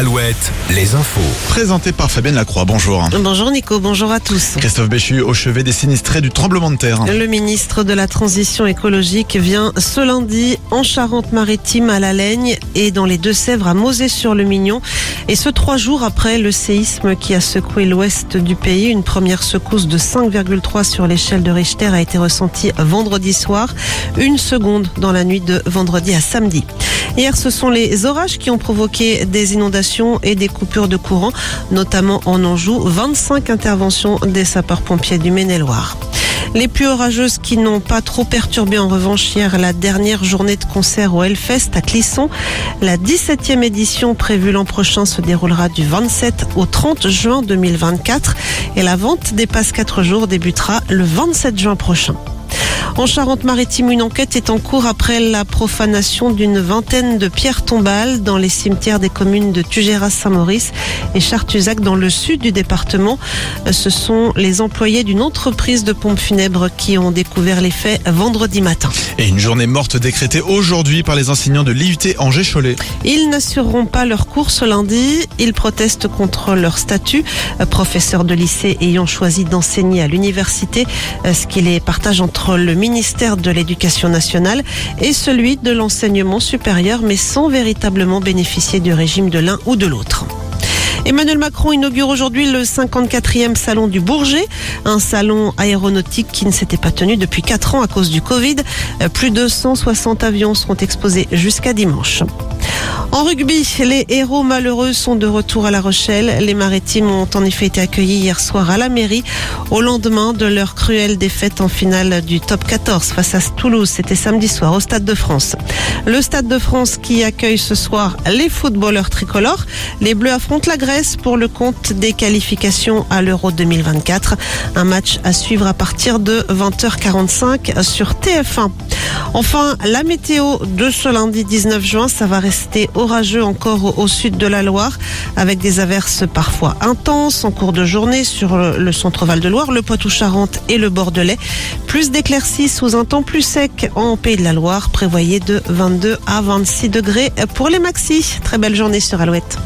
Alouette, les infos. Présenté par Fabienne Lacroix, bonjour. Bonjour Nico, bonjour à tous. Christophe Béchu au chevet des sinistrés du tremblement de terre. Le ministre de la Transition écologique vient ce lundi en Charente-Maritime à La Laigne et dans les Deux-Sèvres à Mosée-sur-le-Mignon. Et ce trois jours après le séisme qui a secoué l'ouest du pays, une première secousse de 5,3 sur l'échelle de Richter a été ressentie vendredi soir, une seconde dans la nuit de vendredi à samedi. Hier, ce sont les orages qui ont provoqué des inondations et des coupures de courant, notamment en Anjou. 25 interventions des sapeurs-pompiers du Maine-et-Loire. Les pluies orageuses qui n'ont pas trop perturbé en revanche hier la dernière journée de concert au Hellfest à Clisson. La 17e édition prévue l'an prochain se déroulera du 27 au 30 juin 2024 et la vente des passes 4 jours débutera le 27 juin prochain. En Charente-Maritime, une enquête est en cours après la profanation d'une vingtaine de pierres tombales dans les cimetières des communes de Tugéras-Saint-Maurice et Chartuzac dans le sud du département. Ce sont les employés d'une entreprise de pompes funèbres qui ont découvert les faits vendredi matin. Et une journée morte décrétée aujourd'hui par les enseignants de l'IUT Angers-Cholet. Ils n'assureront pas leur cours ce lundi. Ils protestent contre leur statut. Professeurs de lycée ayant choisi d'enseigner à l'université, ce qui les partage entre le ministère de l'Éducation nationale et celui de l'enseignement supérieur, mais sans véritablement bénéficier du régime de l'un ou de l'autre. Emmanuel Macron inaugure aujourd'hui le 54e salon du Bourget, un salon aéronautique qui ne s'était pas tenu depuis 4 ans à cause du Covid. Plus de 160 avions seront exposés jusqu'à dimanche. En rugby, les héros malheureux sont de retour à La Rochelle. Les maritimes ont en effet été accueillis hier soir à la mairie au lendemain de leur cruelle défaite en finale du top 14 face à Toulouse. C'était samedi soir au Stade de France. Le Stade de France qui accueille ce soir les footballeurs tricolores. Les Bleus affrontent la Grèce pour le compte des qualifications à l'Euro 2024. Un match à suivre à partir de 20h45 sur TF1. Enfin, la météo de ce lundi 19 juin, ça va rester orageux encore au sud de la Loire, avec des averses parfois intenses en cours de journée sur le centre Val-de-Loire, le Poitou-Charentes et le Bordelais. Plus d'éclaircies sous un temps plus sec en Pays de la Loire, prévoyé de 22 à 26 degrés pour les maxis. Très belle journée sur Alouette.